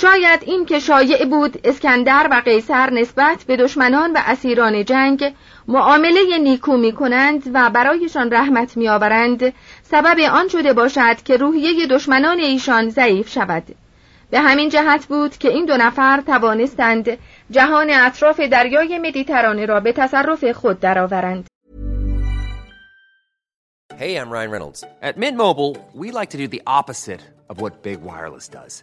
شاید این که شایع بود اسکندر و قیصر نسبت به دشمنان و اسیران جنگ معامله نیکو می کنند و برایشان رحمت می آورند سبب آن شده باشد که روحیه دشمنان ایشان ضعیف شود به همین جهت بود که این دو نفر توانستند جهان اطراف دریای مدیترانه را به تصرف خود درآورند. Hey, I'm Ryan Reynolds. At Mint Mobile, we like to do the opposite of what Big Wireless does.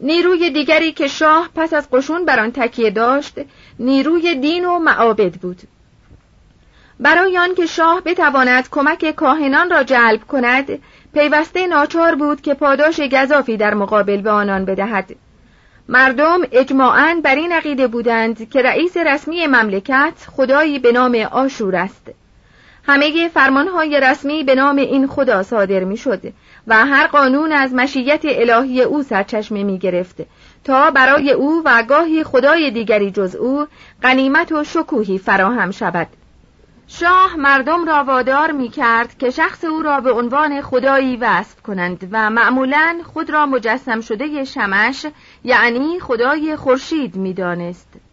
نیروی دیگری که شاه پس از قشون بر آن تکیه داشت نیروی دین و معابد بود. برای آنکه شاه بتواند کمک کاهنان را جلب کند پیوسته ناچار بود که پاداش گذافی در مقابل به آنان بدهد. مردم اجماعاً بر این عقیده بودند که رئیس رسمی مملکت خدایی به نام آشور است. همه فرمانهای رسمی به نام این خدا صادر می شد و هر قانون از مشیت الهی او سرچشمه می گرفت تا برای او و گاهی خدای دیگری جز او غنیمت و شکوهی فراهم شود شاه مردم را وادار می کرد که شخص او را به عنوان خدایی وصف کنند و معمولا خود را مجسم شده شمش یعنی خدای خورشید می دانست.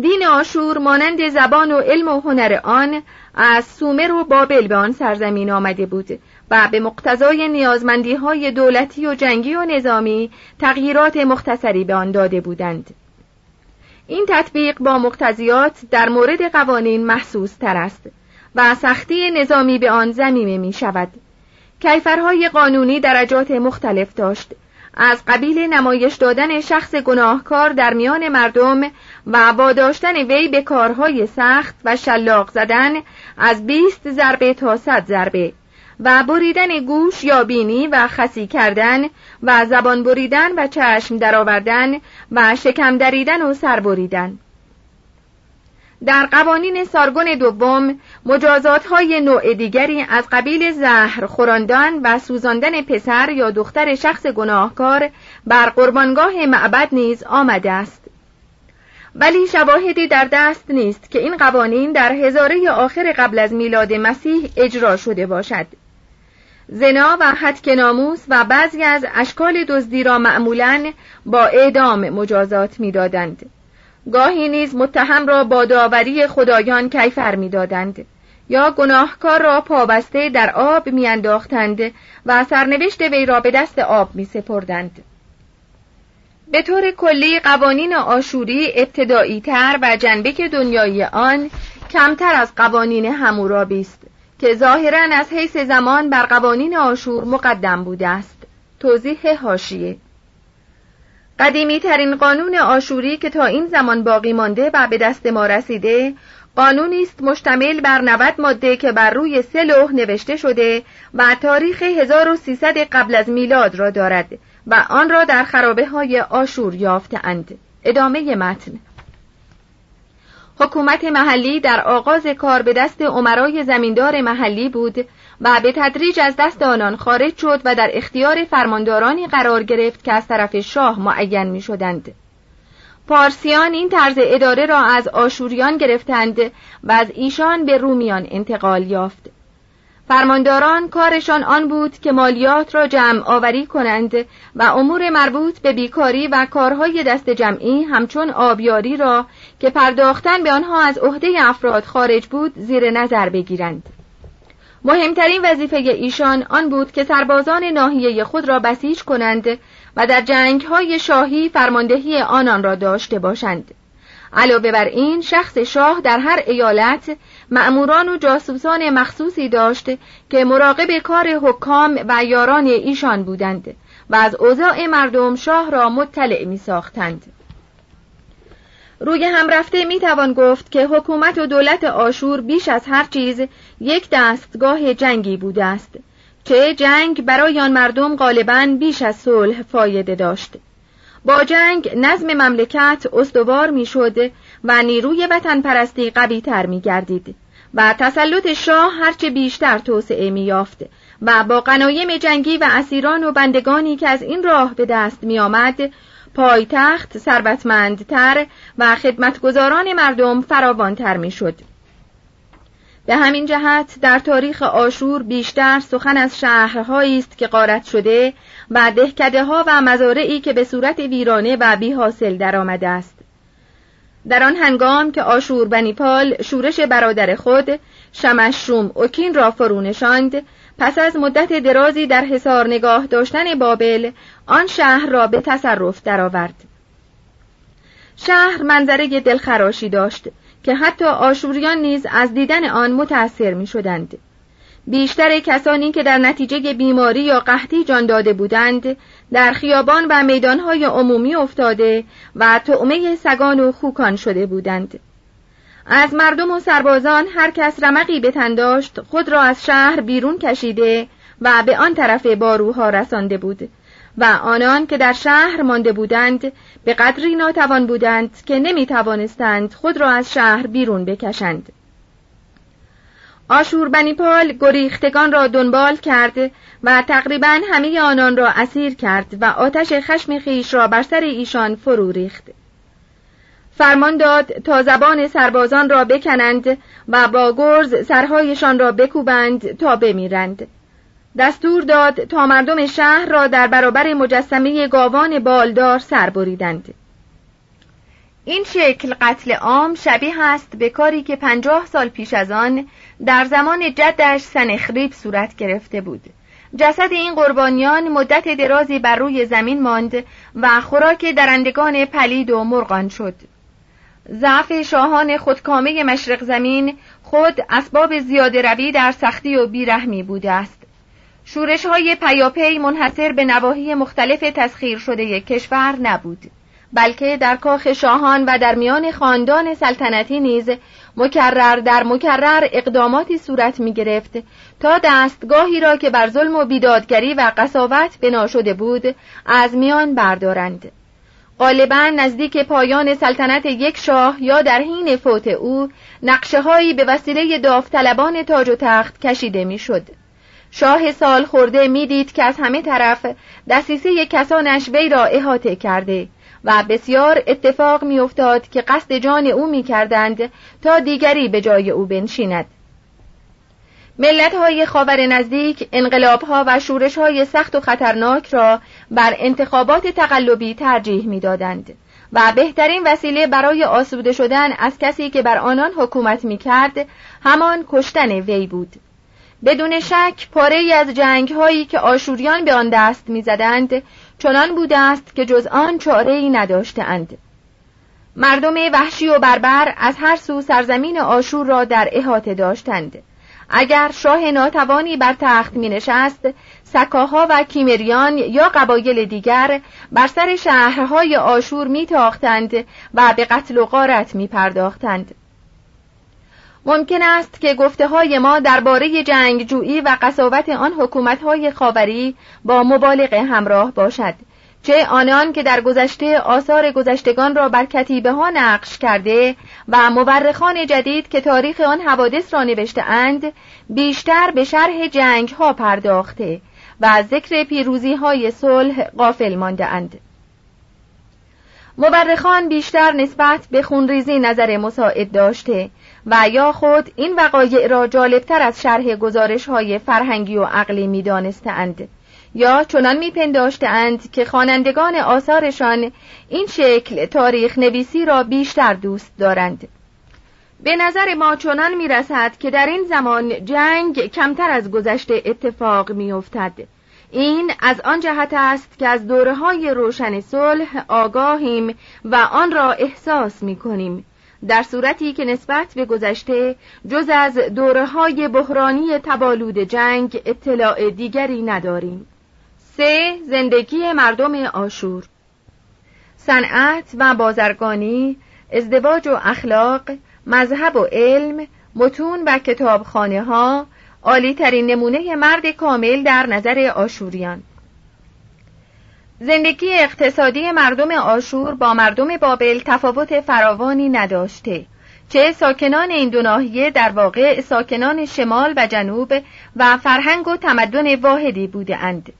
دین آشور مانند زبان و علم و هنر آن از سومر و بابل به آن سرزمین آمده بود و به مقتضای نیازمندی های دولتی و جنگی و نظامی تغییرات مختصری به آن داده بودند. این تطبیق با مقتضیات در مورد قوانین محسوس تر است و سختی نظامی به آن زمیمه می شود. کیفرهای قانونی درجات مختلف داشت از قبیل نمایش دادن شخص گناهکار در میان مردم و واداشتن وی به کارهای سخت و شلاق زدن از 20 ضربه تا 100 ضربه و بریدن گوش یا بینی و خسی کردن و زبان بریدن و چشم درآوردن و شکم دریدن و سر بریدن. در قوانین سارگون دوم مجازات های نوع دیگری از قبیل زهر خوراندن و سوزاندن پسر یا دختر شخص گناهکار بر قربانگاه معبد نیز آمده است ولی شواهدی در دست نیست که این قوانین در هزاره آخر قبل از میلاد مسیح اجرا شده باشد زنا و حدک ناموس و بعضی از اشکال دزدی را معمولا با اعدام مجازات می‌دادند. گاهی نیز متهم را با داوری خدایان کیفر می‌دادند یا گناهکار را پابسته در آب میانداختند و سرنوشت وی را به دست آب می سپردند. به طور کلی قوانین آشوری ابتدایی تر و جنبه دنیایی آن کمتر از قوانین همورابی است که ظاهرا از حیث زمان بر قوانین آشور مقدم بوده است توضیح هاشیه قدیمی ترین قانون آشوری که تا این زمان باقی مانده و به دست ما رسیده قانونی است مشتمل بر 90 ماده که بر روی سه لوح نوشته شده و تاریخ 1300 قبل از میلاد را دارد و آن را در خرابه های آشور یافتند. ادامه متن حکومت محلی در آغاز کار به دست عمرای زمیندار محلی بود و به تدریج از دست آنان خارج شد و در اختیار فرماندارانی قرار گرفت که از طرف شاه معین می شدند. پارسیان این طرز اداره را از آشوریان گرفتند و از ایشان به رومیان انتقال یافت. فرمانداران کارشان آن بود که مالیات را جمع آوری کنند و امور مربوط به بیکاری و کارهای دست جمعی همچون آبیاری را که پرداختن به آنها از عهده افراد خارج بود زیر نظر بگیرند. مهمترین وظیفه ایشان آن بود که سربازان ناحیه خود را بسیج کنند و در جنگ های شاهی فرماندهی آنان را داشته باشند. علاوه بر این شخص شاه در هر ایالت مأموران و جاسوسان مخصوصی داشت که مراقب کار حکام و یاران ایشان بودند و از اوضاع مردم شاه را مطلع می ساختند. روی هم رفته می توان گفت که حکومت و دولت آشور بیش از هر چیز یک دستگاه جنگی بوده است چه جنگ برای آن مردم غالبا بیش از صلح فایده داشت با جنگ نظم مملکت استوار می‌شد و نیروی وطن پرستی قوی تر می گردید و تسلط شاه هرچه بیشتر توسعه می یافت و با قنایم جنگی و اسیران و بندگانی که از این راه به دست می آمد پایتخت ثروتمندتر و خدمتگزاران مردم فراوانتر می شد. به همین جهت در تاریخ آشور بیشتر سخن از شهرهایی است که قارت شده و دهکده ها و مزارعی که به صورت ویرانه و بی حاصل درآمده است در آن هنگام که آشور بنیپال شورش برادر خود شمشروم اوکین را فرونشاند پس از مدت درازی در حصار نگاه داشتن بابل آن شهر را به تصرف درآورد. شهر منظره دلخراشی داشت که حتی آشوریان نیز از دیدن آن متأثر می شدند. بیشتر کسانی که در نتیجه بیماری یا قحطی جان داده بودند در خیابان و میدانهای عمومی افتاده و تعمه سگان و خوکان شده بودند. از مردم و سربازان هر کس رمقی به تن داشت خود را از شهر بیرون کشیده و به آن طرف باروها رسانده بود و آنان که در شهر مانده بودند به قدری ناتوان بودند که نمی توانستند خود را از شهر بیرون بکشند. آشور بنیپال گریختگان را دنبال کرد و تقریبا همه آنان را اسیر کرد و آتش خشم خیش را بر سر ایشان فرو ریخت. فرمان داد تا زبان سربازان را بکنند و با گرز سرهایشان را بکوبند تا بمیرند. دستور داد تا مردم شهر را در برابر مجسمه گاوان بالدار سر بریدند. این شکل قتل عام شبیه است به کاری که پنجاه سال پیش از آن در زمان جدش سنخریب صورت گرفته بود. جسد این قربانیان مدت درازی بر روی زمین ماند و خوراک درندگان پلید و مرغان شد. ضعف شاهان خودکامه مشرق زمین خود اسباب زیاده روی در سختی و بیرحمی بوده است. شورش های پیاپی منحصر به نواحی مختلف تسخیر شده کشور نبود بلکه در کاخ شاهان و در میان خاندان سلطنتی نیز مکرر در مکرر اقداماتی صورت می گرفت تا دستگاهی را که بر ظلم و بیدادگری و قصاوت بنا شده بود از میان بردارند غالبا نزدیک پایان سلطنت یک شاه یا در حین فوت او نقشه هایی به وسیله داوطلبان تاج و تخت کشیده می‌شد. شاه سال خورده می‌دید که از همه طرف دسیسه کسانش وی را احاطه کرده و بسیار اتفاق میافتاد که قصد جان او می‌کردند تا دیگری به جای او بنشیند. ملت های خاور نزدیک انقلاب ها و شورش های سخت و خطرناک را بر انتخابات تقلبی ترجیح می دادند و بهترین وسیله برای آسوده شدن از کسی که بر آنان حکومت می کرد همان کشتن وی بود. بدون شک پاره از جنگ هایی که آشوریان به آن دست می‌زدند چنان بوده است که جز آن چاره ای نداشتند مردم وحشی و بربر از هر سو سرزمین آشور را در احاطه داشتند. اگر شاه ناتوانی بر تخت می نشست سکاها و کیمریان یا قبایل دیگر بر سر شهرهای آشور می تاختند و به قتل و غارت می پرداختند ممکن است که گفته های ما درباره جنگجویی و قصاوت آن حکومت های خاوری با مبالغه همراه باشد چه آنان که در گذشته آثار گذشتگان را بر کتیبه ها نقش کرده و مورخان جدید که تاریخ آن حوادث را نوشته اند بیشتر به شرح جنگ ها پرداخته و ذکر پیروزی های صلح غافل مانده اند. مورخان بیشتر نسبت به خونریزی نظر مساعد داشته و یا خود این وقایع را جالبتر از شرح گزارش های فرهنگی و عقلی می دانستند. یا چنان میپنداشتند که خوانندگان آثارشان این شکل تاریخ نویسی را بیشتر دوست دارند. به نظر ما چنان می‌رسد که در این زمان جنگ کمتر از گذشته اتفاق میافتد. این از آن جهت است که از دوره های روشن صلح آگاهیم و آن را احساس می کنیم در صورتی که نسبت به گذشته جز از دوره های بحرانی تبالود جنگ اطلاع دیگری نداریم. سه زندگی مردم آشور. صنعت و بازرگانی ازدواج و اخلاق مذهب و علم متون و کتابخانه ها عالی ترین نمونه مرد کامل در نظر آشوریان. زندگی اقتصادی مردم آشور با مردم بابل تفاوت فراوانی نداشته چه ساکنان این دو ناحیه در واقع ساکنان شمال و جنوب و فرهنگ و تمدن واحدی بوده اند.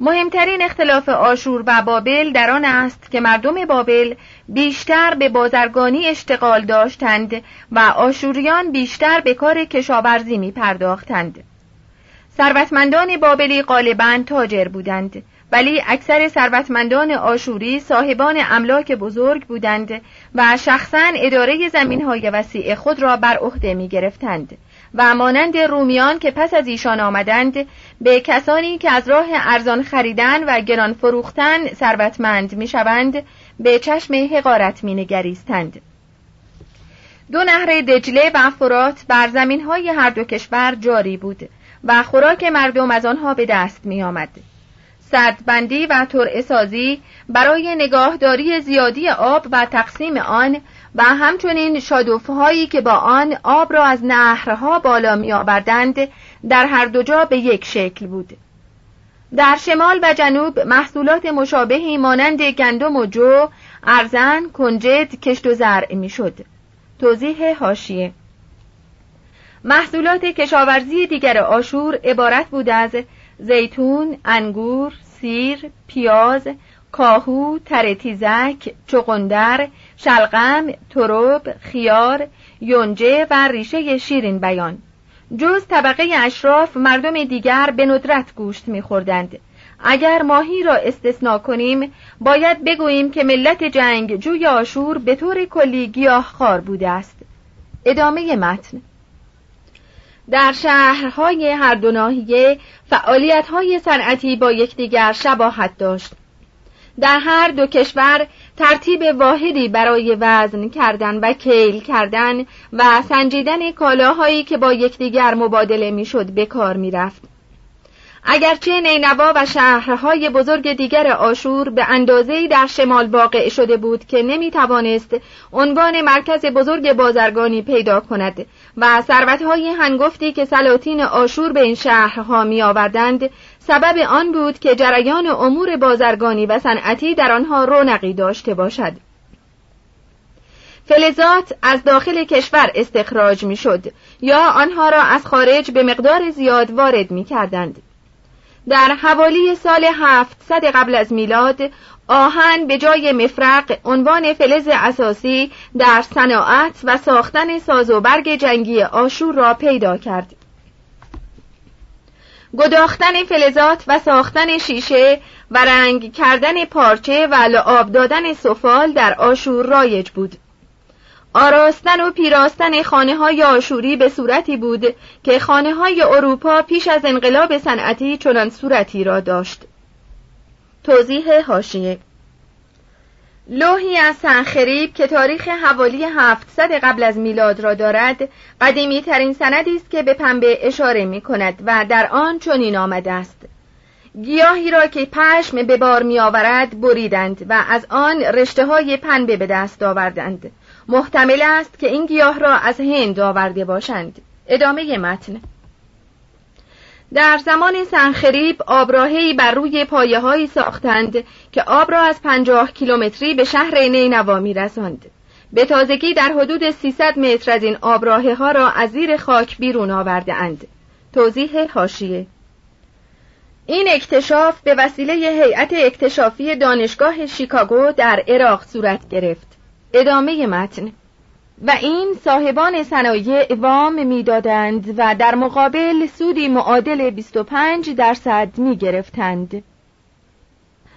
مهمترین اختلاف آشور و بابل در آن است که مردم بابل بیشتر به بازرگانی اشتغال داشتند و آشوریان بیشتر به کار کشاورزی می پرداختند. ثروتمندان بابلی غالبا تاجر بودند ولی اکثر ثروتمندان آشوری صاحبان املاک بزرگ بودند و شخصا اداره زمینهای وسیع خود را بر عهده می گرفتند. و مانند رومیان که پس از ایشان آمدند به کسانی که از راه ارزان خریدن و گران فروختن ثروتمند می‌شوند به چشم حقارت مینگریستند دو نهر دجله و فرات بر زمین های هر دو کشور جاری بود و خوراک مردم از آنها به دست می آمد. سردبندی و ترعه سازی برای نگاهداری زیادی آب و تقسیم آن و همچنین شادوفهایی که با آن آب را از نهرها بالا می آوردند در هر دو جا به یک شکل بود. در شمال و جنوب محصولات مشابهی مانند گندم و جو ارزن کنجد کشت و زرع می‌شد. توضیح هاشیه محصولات کشاورزی دیگر آشور عبارت بود از زیتون، انگور، سیر، پیاز، کاهو، ترتیزک، چقندر، شلغم، تروب، خیار، یونجه و ریشه شیرین بیان. جز طبقه اشراف مردم دیگر به ندرت گوشت میخوردند. اگر ماهی را استثنا کنیم باید بگوییم که ملت جنگ جوی آشور به طور کلی گیاهخوار بوده است. ادامه متن. در شهرهای هر دو ناحیه فعالیت‌های صنعتی با یکدیگر شباهت داشت در هر دو کشور ترتیب واحدی برای وزن کردن و کیل کردن و سنجیدن کالاهایی که با یکدیگر مبادله می‌شد به کار می‌رفت. اگرچه نینوا و شهرهای بزرگ دیگر آشور به اندازه‌ای در شمال واقع شده بود که نمی توانست عنوان مرکز بزرگ بازرگانی پیدا کند و ثروتهای هنگفتی که سلاطین آشور به این شهرها می آوردند سبب آن بود که جریان امور بازرگانی و صنعتی در آنها رونقی داشته باشد فلزات از داخل کشور استخراج می شد یا آنها را از خارج به مقدار زیاد وارد می کردند. در حوالی سال 700 قبل از میلاد آهن به جای مفرق عنوان فلز اساسی در صناعت و ساختن سازوبرگ جنگی آشور را پیدا کرد. گداختن فلزات و ساختن شیشه و رنگ کردن پارچه و لعاب دادن سفال در آشور رایج بود آراستن و پیراستن خانه های آشوری به صورتی بود که خانه های اروپا پیش از انقلاب صنعتی چنان صورتی را داشت توضیح هاشیه لوحی از سنخریب که تاریخ حوالی 700 قبل از میلاد را دارد قدیمی ترین سندی است که به پنبه اشاره می کند و در آن چنین آمده است. گیاهی را که پشم به بار می آورد بریدند و از آن رشته های پنبه به دست آوردند. محتمل است که این گیاه را از هند آورده باشند. ادامه متن. در زمان سنخریب آبراهی بر روی پایه هایی ساختند که آب را از پنجاه کیلومتری به شهر نینوا می رسند. به تازگی در حدود 300 متر از این آبراهه ها را از زیر خاک بیرون آورده اند. توضیح هاشیه این اکتشاف به وسیله هیئت اکتشافی دانشگاه شیکاگو در عراق صورت گرفت. ادامه متن و این صاحبان صنایع وام می‌دادند و در مقابل سودی معادل 25 درصد می گرفتند.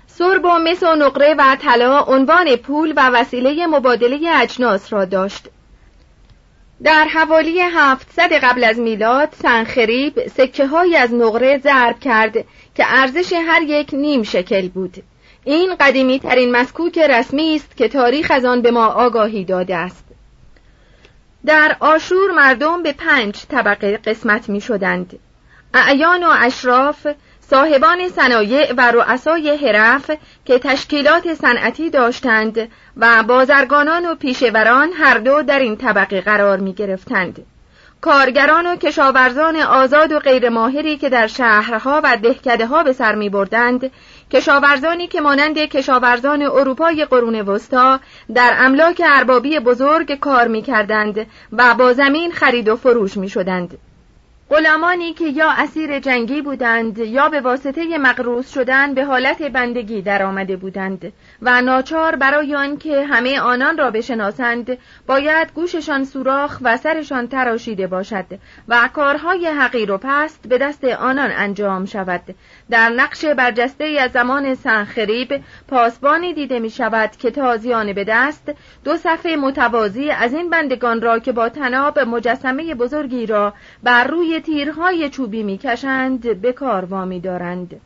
سرب و مس و نقره و طلا عنوان پول و وسیله مبادله اجناس را داشت. در حوالی 700 قبل از میلاد سنخریب سکه های از نقره ضرب کرد که ارزش هر یک نیم شکل بود. این قدیمی ترین مسکوک رسمی است که تاریخ از آن به ما آگاهی داده است. در آشور مردم به پنج طبقه قسمت می شدند. اعیان و اشراف صاحبان صنایع و رؤسای حرف که تشکیلات صنعتی داشتند و بازرگانان و پیشوران هر دو در این طبقه قرار می گرفتند. کارگران و کشاورزان آزاد و غیرماهری که در شهرها و دهکده ها به سر می بردند کشاورزانی که مانند کشاورزان اروپای قرون وسطا در املاک اربابی بزرگ کار می کردند و با زمین خرید و فروش می شدند. غلامانی که یا اسیر جنگی بودند یا به واسطه مقروض شدن به حالت بندگی در آمده بودند و ناچار برای آنکه همه آنان را بشناسند باید گوششان سوراخ و سرشان تراشیده باشد و کارهای حقیر و پست به دست آنان انجام شود. در نقش برجسته از زمان سنخریب پاسبانی دیده می شود که تازیانه به دست دو صفحه متوازی از این بندگان را که با تناب مجسمه بزرگی را بر روی تیرهای چوبی می‌کشند به کار وامی دارند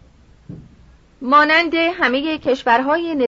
مانند همه کشورهای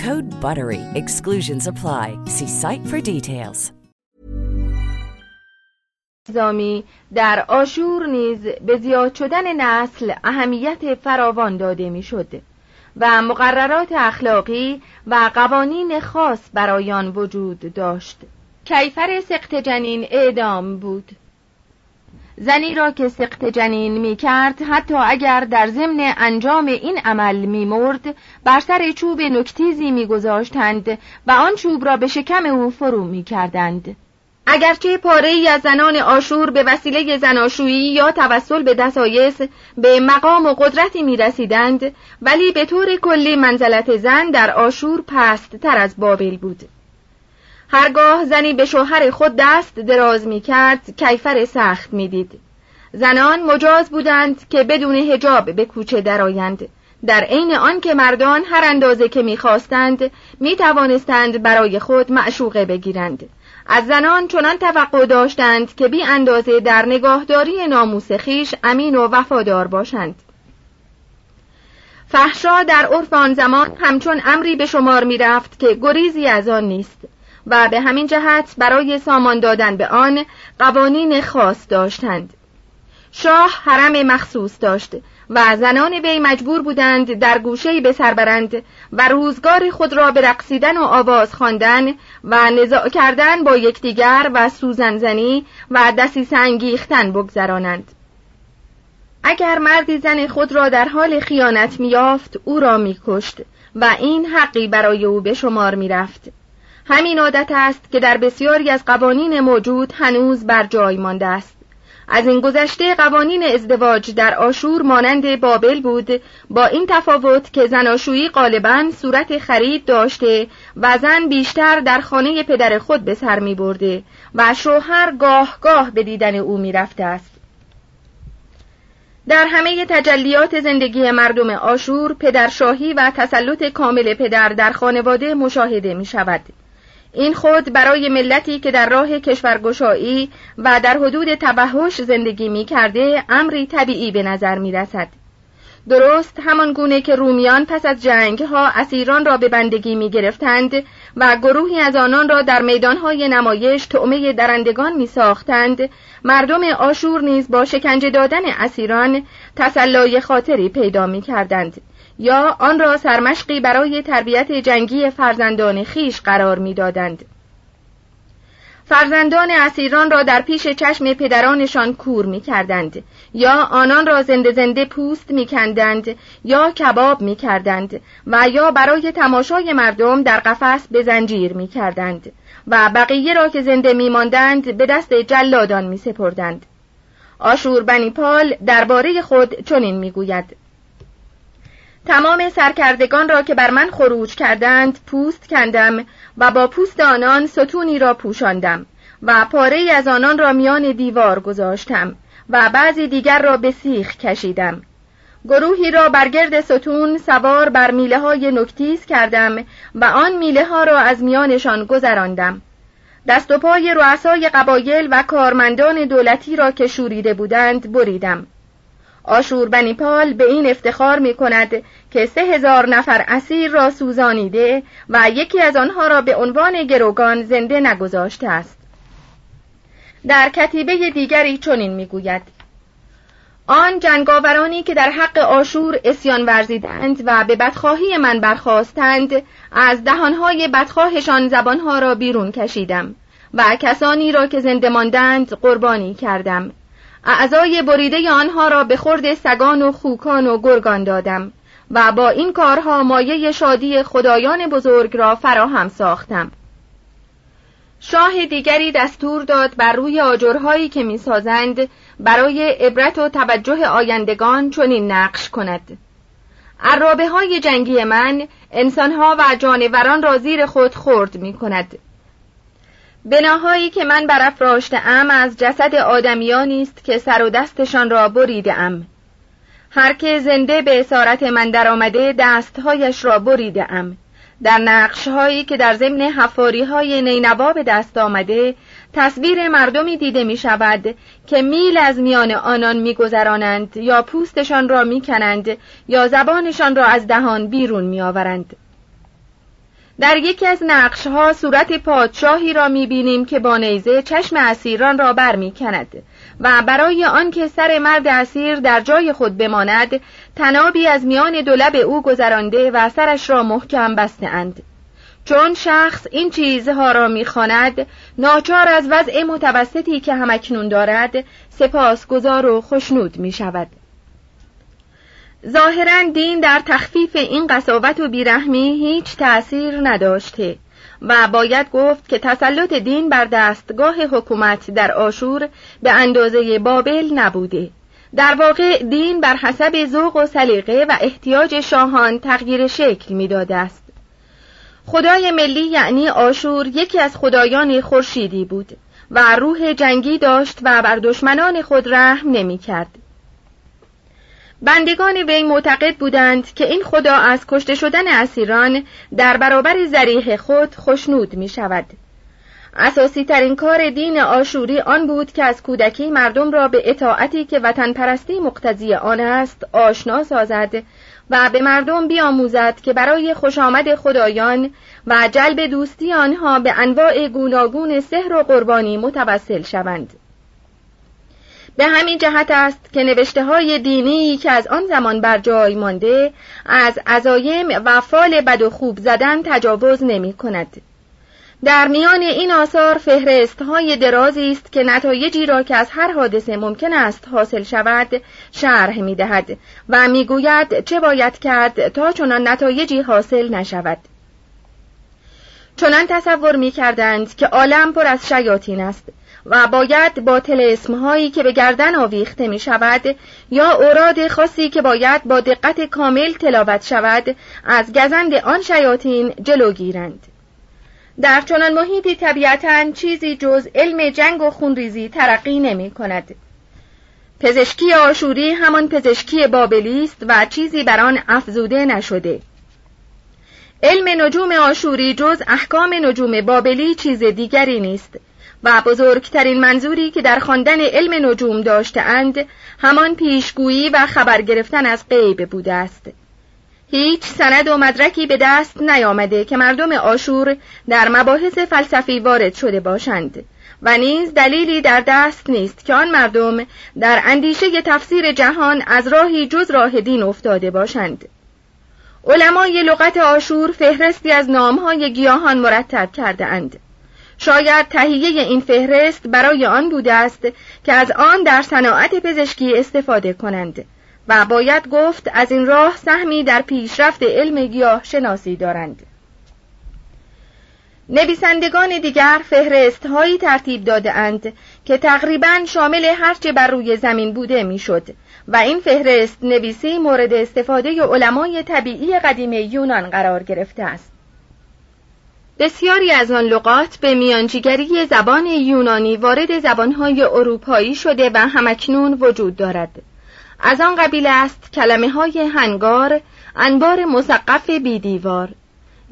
Code BUTTERY. Exclusions apply. See site for details. نظامی در آشور نیز به زیاد شدن نسل اهمیت فراوان داده می‌شد و مقررات اخلاقی و قوانین خاص برای آن وجود داشت کیفر سقط جنین اعدام بود زنی را که سقط جنین می کرد حتی اگر در ضمن انجام این عمل می مرد بر سر چوب نکتیزی می گذاشتند و آن چوب را به شکم او فرو می کردند. اگرچه پاره ای از زنان آشور به وسیله زناشویی یا توسل به دسایس به مقام و قدرتی می رسیدند ولی به طور کلی منزلت زن در آشور پست تر از بابل بود. هرگاه زنی به شوهر خود دست دراز می کرد کیفر سخت می دید. زنان مجاز بودند که بدون هجاب به کوچه درآیند. در عین آنکه مردان هر اندازه که می‌خواستند می توانستند برای خود معشوقه بگیرند. از زنان چنان توقع داشتند که بی اندازه در نگاهداری ناموس خیش امین و وفادار باشند. فحشا در عرف آن زمان همچون امری به شمار می رفت که گریزی از آن نیست. و به همین جهت برای سامان دادن به آن قوانین خاص داشتند. شاه حرم مخصوص داشت و زنان وی مجبور بودند در گوشه‌ای به سر برند و روزگار خود را به رقصیدن و آواز خواندن و نزاع کردن با یکدیگر و سوزنزنی و دسی انگیختن بگذرانند. اگر مردی زن خود را در حال خیانت میافت او را میکشت و این حقی برای او به شمار می‌رفت. همین عادت است که در بسیاری از قوانین موجود هنوز بر جای مانده است. از این گذشته قوانین ازدواج در آشور مانند بابل بود با این تفاوت که زناشویی غالبا صورت خرید داشته و زن بیشتر در خانه پدر خود به سر می برده و شوهر گاه گاه به دیدن او می رفته است. در همه تجلیات زندگی مردم آشور پدرشاهی و تسلط کامل پدر در خانواده مشاهده می شود. این خود برای ملتی که در راه کشورگشایی و در حدود تبهش زندگی می کرده امری طبیعی به نظر می رسد. درست همان گونه که رومیان پس از جنگ ها اسیران را به بندگی می گرفتند و گروهی از آنان را در های نمایش تعمه درندگان می ساختند مردم آشور نیز با شکنجه دادن اسیران تسلای خاطری پیدا می کردند یا آن را سرمشقی برای تربیت جنگی فرزندان خیش قرار می‌دادند. فرزندان اسیران را در پیش چشم پدرانشان کور می کردند یا آنان را زنده زنده پوست می کندند یا کباب می کردند و یا برای تماشای مردم در قفس به زنجیر می کردند و بقیه را که زنده می ماندند به دست جلادان می سپردند. آشور بنی پال درباره خود چنین می گوید تمام سرکردگان را که بر من خروج کردند پوست کندم و با پوست آنان ستونی را پوشاندم و پاره از آنان را میان دیوار گذاشتم و بعضی دیگر را به سیخ کشیدم. گروهی را بر گرد ستون سوار بر میله های نکتیز کردم و آن میله ها را از میانشان گذراندم. دست و پای رؤسای قبایل و کارمندان دولتی را که شوریده بودند بریدم. آشور بنیپال به این افتخار می کند که سه هزار نفر اسیر را سوزانیده و یکی از آنها را به عنوان گروگان زنده نگذاشته است. در کتیبه دیگری چنین می‌گوید آن جنگاورانی که در حق آشور اسیان ورزیدند و به بدخواهی من برخواستند از دهانهای بدخواهشان زبانها را بیرون کشیدم و کسانی را که زنده ماندند قربانی کردم. اعضای بریده آنها را به خورد سگان و خوکان و گرگان دادم و با این کارها مایه شادی خدایان بزرگ را فراهم ساختم. شاه دیگری دستور داد بر روی آجرهایی که می‌سازند برای عبرت و توجه آیندگان چنین نقش کند. عرابه های جنگی من انسانها و جانوران را زیر خود خورد می کند بناهایی که من برافراشته ام از جسد آدمیانی است که سر و دستشان را بریده ام هر که زنده به اسارت من درآمده دستهایش را بریده ام در نقش هایی که در ضمن حفاری های نینوا به دست آمده تصویر مردمی دیده می شود که میل از میان آنان می گذرانند یا پوستشان را می کنند یا زبانشان را از دهان بیرون می آورند. در یکی از نقش ها صورت پادشاهی را می بینیم که با نیزه چشم اسیران را بر می کند و برای آنکه سر مرد اسیر در جای خود بماند تنابی از میان دولب او گذرانده و سرش را محکم بسته اند چون شخص این چیزها را می‌خواند ناچار از وضع متوسطی که همکنون دارد سپاسگزار و خشنود می شود ظاهرا دین در تخفیف این قصاوت و بیرحمی هیچ تأثیر نداشته و باید گفت که تسلط دین بر دستگاه حکومت در آشور به اندازه بابل نبوده در واقع دین بر حسب ذوق و سلیقه و احتیاج شاهان تغییر شکل می‌داده است خدای ملی یعنی آشور یکی از خدایان خورشیدی بود و روح جنگی داشت و بر دشمنان خود رحم نمی کرد. بندگان وی معتقد بودند که این خدا از کشته شدن اسیران در برابر زریح خود خشنود می شود. اساسی ترین کار دین آشوری آن بود که از کودکی مردم را به اطاعتی که وطن پرستی مقتضی آن است آشنا سازد و به مردم بیاموزد که برای خوش آمد خدایان و جلب دوستی آنها به انواع گوناگون سحر و قربانی متوسل شوند به همین جهت است که نوشته های دینی که از آن زمان بر جای مانده از عزایم و فال بد و خوب زدن تجاوز نمی کند. در میان این آثار فهرست های درازی است که نتایجی را که از هر حادثه ممکن است حاصل شود شرح می دهد و می گوید چه باید کرد تا چنان نتایجی حاصل نشود چنان تصور می کردند که عالم پر از شیاطین است و باید با هایی که به گردن آویخته می شود یا اوراد خاصی که باید با دقت کامل تلاوت شود از گزند آن شیاطین جلو گیرند. در چنان محیطی طبیعتا چیزی جز علم جنگ و خونریزی ترقی نمی کند پزشکی آشوری همان پزشکی بابلی است و چیزی بر آن افزوده نشده. علم نجوم آشوری جز احکام نجوم بابلی چیز دیگری نیست. و بزرگترین منظوری که در خواندن علم نجوم داشتهاند همان پیشگویی و خبر گرفتن از غیب بوده است هیچ سند و مدرکی به دست نیامده که مردم آشور در مباحث فلسفی وارد شده باشند و نیز دلیلی در دست نیست که آن مردم در اندیشه تفسیر جهان از راهی جز راه دین افتاده باشند علمای لغت آشور فهرستی از نامهای گیاهان مرتب کرده اند. شاید تهیه این فهرست برای آن بوده است که از آن در صناعت پزشکی استفاده کنند و باید گفت از این راه سهمی در پیشرفت علم گیاه شناسی دارند. نویسندگان دیگر فهرست هایی ترتیب داده اند که تقریبا شامل هرچه بر روی زمین بوده می‌شد و این فهرست نویسی مورد استفاده علمای طبیعی قدیم یونان قرار گرفته است. بسیاری از آن لغات به میانجیگری زبان یونانی وارد زبانهای اروپایی شده و هم‌اکنون وجود دارد. از آن قبیل است کلمه های hangar انبار مسقف بی‌دیوار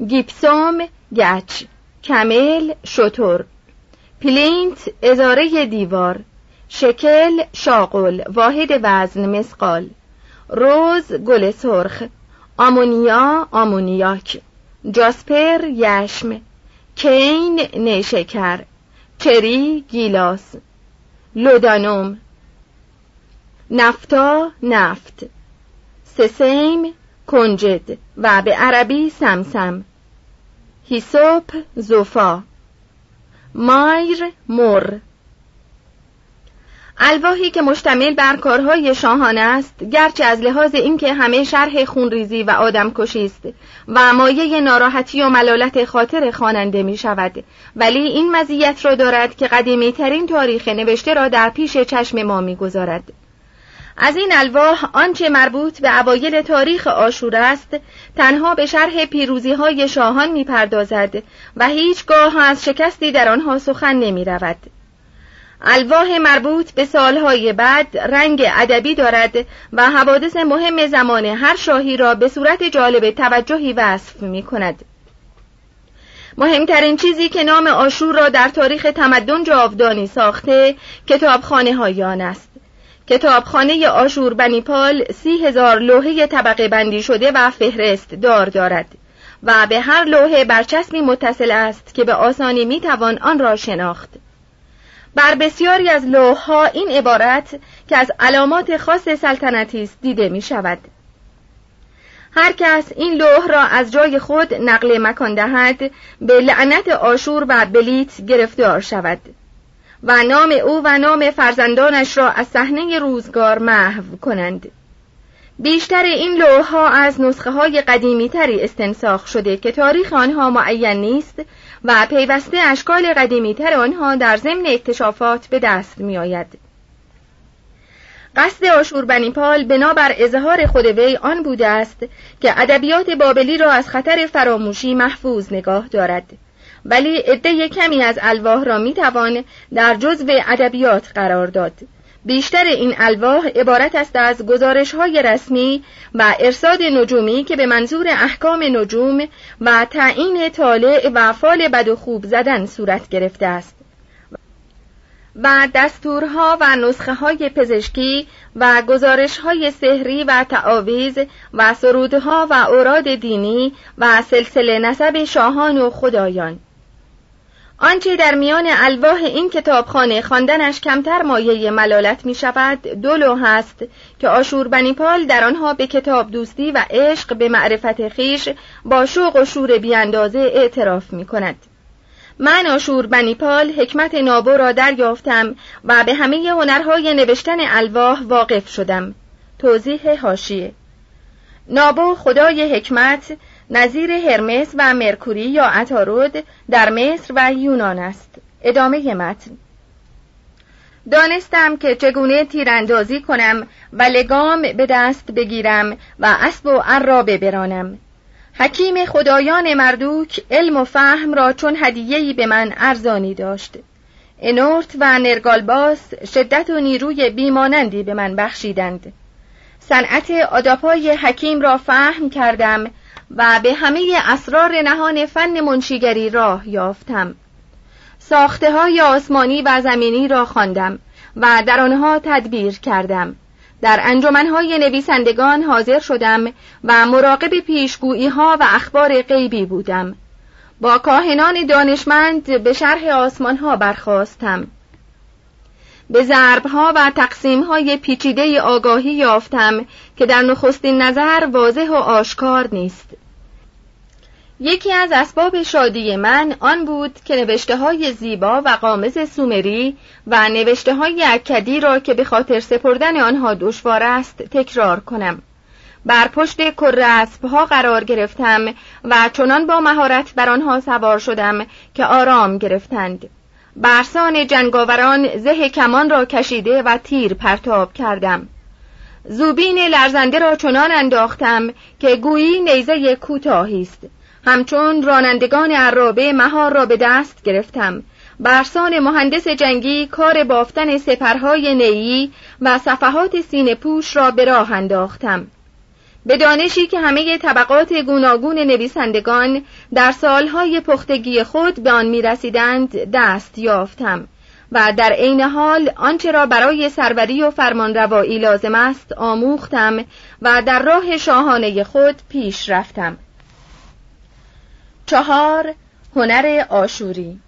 gypsum گچ camel شتر plinth ازاره دیوار شکل شاقل واحد وزن مسقال روز گل سرخ آمونیا آمونیاک. جاسپر یشم کین نیشکر چری گیلاس لودانوم نفتا نفت سسیم کنجد و به عربی سمسم هیسوپ زوفا مایر مر الواحی که مشتمل بر کارهای شاهانه است گرچه از لحاظ اینکه همه شرح خونریزی و آدم کشی است و مایه ناراحتی و ملالت خاطر خواننده می شود ولی این مزیت را دارد که قدیمی ترین تاریخ نوشته را در پیش چشم ما می گذارد. از این الواح آنچه مربوط به اوایل تاریخ آشور است تنها به شرح پیروزی های شاهان می پردازد و هیچگاه از شکستی در آنها سخن نمی رود. الواح مربوط به سالهای بعد رنگ ادبی دارد و حوادث مهم زمان هر شاهی را به صورت جالب توجهی وصف می کند. مهمترین چیزی که نام آشور را در تاریخ تمدن جاودانی ساخته کتابخانه های آن است. کتابخانه آشور بنیپال سی هزار لوحه طبقه بندی شده و فهرست دار دارد و به هر لوحه برچسبی متصل است که به آسانی می‌توان آن را شناخت. بر بسیاری از لوحها این عبارت که از علامات خاص سلطنتی است دیده می شود هر کس این لوح را از جای خود نقل مکان دهد به لعنت آشور و بلیت گرفتار شود و نام او و نام فرزندانش را از صحنه روزگار محو کنند. بیشتر این لوح ها از نسخه های قدیمی تری استنساخ شده که تاریخ آنها معین نیست و پیوسته اشکال قدیمی تر آنها در ضمن اکتشافات به دست می آید. قصد آشوربنیپال بنابر اظهار خود وی آن بوده است که ادبیات بابلی را از خطر فراموشی محفوظ نگاه دارد ولی عده کمی از الواح را می توان در جزو ادبیات قرار داد بیشتر این الواح عبارت است از گزارش های رسمی و ارساد نجومی که به منظور احکام نجوم و تعیین طالع و فال بد و خوب زدن صورت گرفته است. و دستورها و نسخه های پزشکی و گزارش های سحری و تعاویز و سرودها و اوراد دینی و سلسله نسب شاهان و خدایان. آنچه در میان الواح این کتابخانه خواندنش کمتر مایه ملالت می شود دو لوح است که آشور بنیپال در آنها به کتاب دوستی و عشق به معرفت خیش با شوق و شور بیاندازه اعتراف می کند. من آشور بنیپال حکمت نابو را دریافتم و به همه هنرهای نوشتن الواح واقف شدم. توضیح هاشیه نابو خدای حکمت نظیر هرمس و مرکوری یا عطارد در مصر و یونان است. ادامه متن. دانستم که چگونه تیراندازی کنم و لگام به دست بگیرم و اسب و ار را ببرانم. حکیم خدایان مردوک علم و فهم را چون هدیه‌ای به من ارزانی داشت. انورت و نرگالباس شدت و نیروی بیمانندی به من بخشیدند. صنعت آداپای حکیم را فهم کردم و به همه اسرار نهان فن منشیگری راه یافتم. ساخته های آسمانی و زمینی را خواندم و در آنها تدبیر کردم. در انجمنهای نویسندگان حاضر شدم و مراقب پیشگویی ها و اخبار غیبی بودم. با کاهنان دانشمند به شرح آسمان ها برخواستم به ضرب ها و تقسیم های پیچیده آگاهی یافتم که در نخستین نظر واضح و آشکار نیست. یکی از اسباب شادی من آن بود که نوشته های زیبا و قامز سومری و نوشته های اکدی را که به خاطر سپردن آنها دشوار است تکرار کنم. بر پشت کر ها قرار گرفتم و چنان با مهارت بر آنها سوار شدم که آرام گرفتند. برسان جنگاوران زه کمان را کشیده و تیر پرتاب کردم. زوبین لرزنده را چنان انداختم که گویی نیزه کوتاهی است. همچون رانندگان عرابه مهار را به دست گرفتم. برسان مهندس جنگی کار بافتن سپرهای نیی و صفحات سینه پوش را به راه انداختم. به دانشی که همه طبقات گوناگون نویسندگان در سالهای پختگی خود به آن می‌رسیدند دست یافتم و در عین حال آنچه را برای سروری و فرمانروایی لازم است آموختم و در راه شاهانه خود پیش رفتم. چهار هنر آشوری.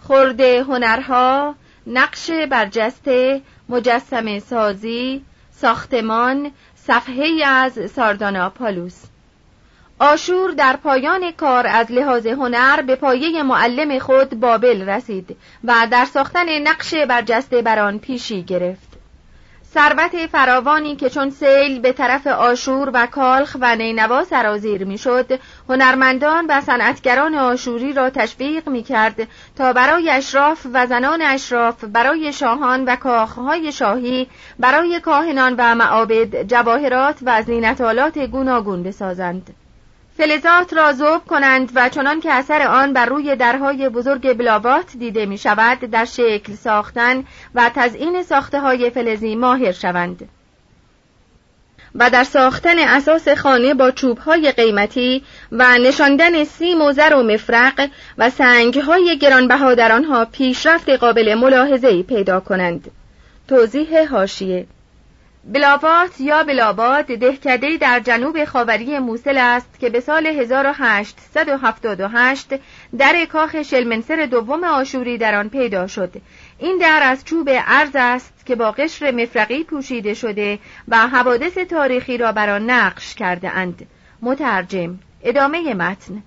خورده هنرها نقش برجسته مجسم سازی ساختمان صفحه از ساردانا پالوس آشور در پایان کار از لحاظ هنر به پایه معلم خود بابل رسید و در ساختن نقش برجسته بر آن پیشی گرفت. ثروت فراوانی که چون سیل به طرف آشور و کالخ و نینوا سرازیر می‌شد هنرمندان و صنعتگران آشوری را تشویق می کرد تا برای اشراف و زنان اشراف برای شاهان و کاخهای شاهی برای کاهنان و معابد جواهرات و زینتالات گوناگون بسازند. فلزات را ذوب کنند و چنان که اثر آن بر روی درهای بزرگ بلاوات دیده می شود در شکل ساختن و تزئین ساخته های فلزی ماهر شوند. و در ساختن اساس خانه با چوبهای قیمتی و نشاندن سیم و زر و مفرق و سنگهای گرانبها در آنها پیشرفت قابل ملاحظه‌ای پیدا کنند. توضیح هاشیه بلابات یا بلاباد دهکده در جنوب خاوری موسل است که به سال 1878 در کاخ شلمنسر دوم آشوری در آن پیدا شد. این در از چوب ارز است که با قشر مفرقی پوشیده شده و حوادث تاریخی را بر آن نقش کرده اند. مترجم ادامه متن.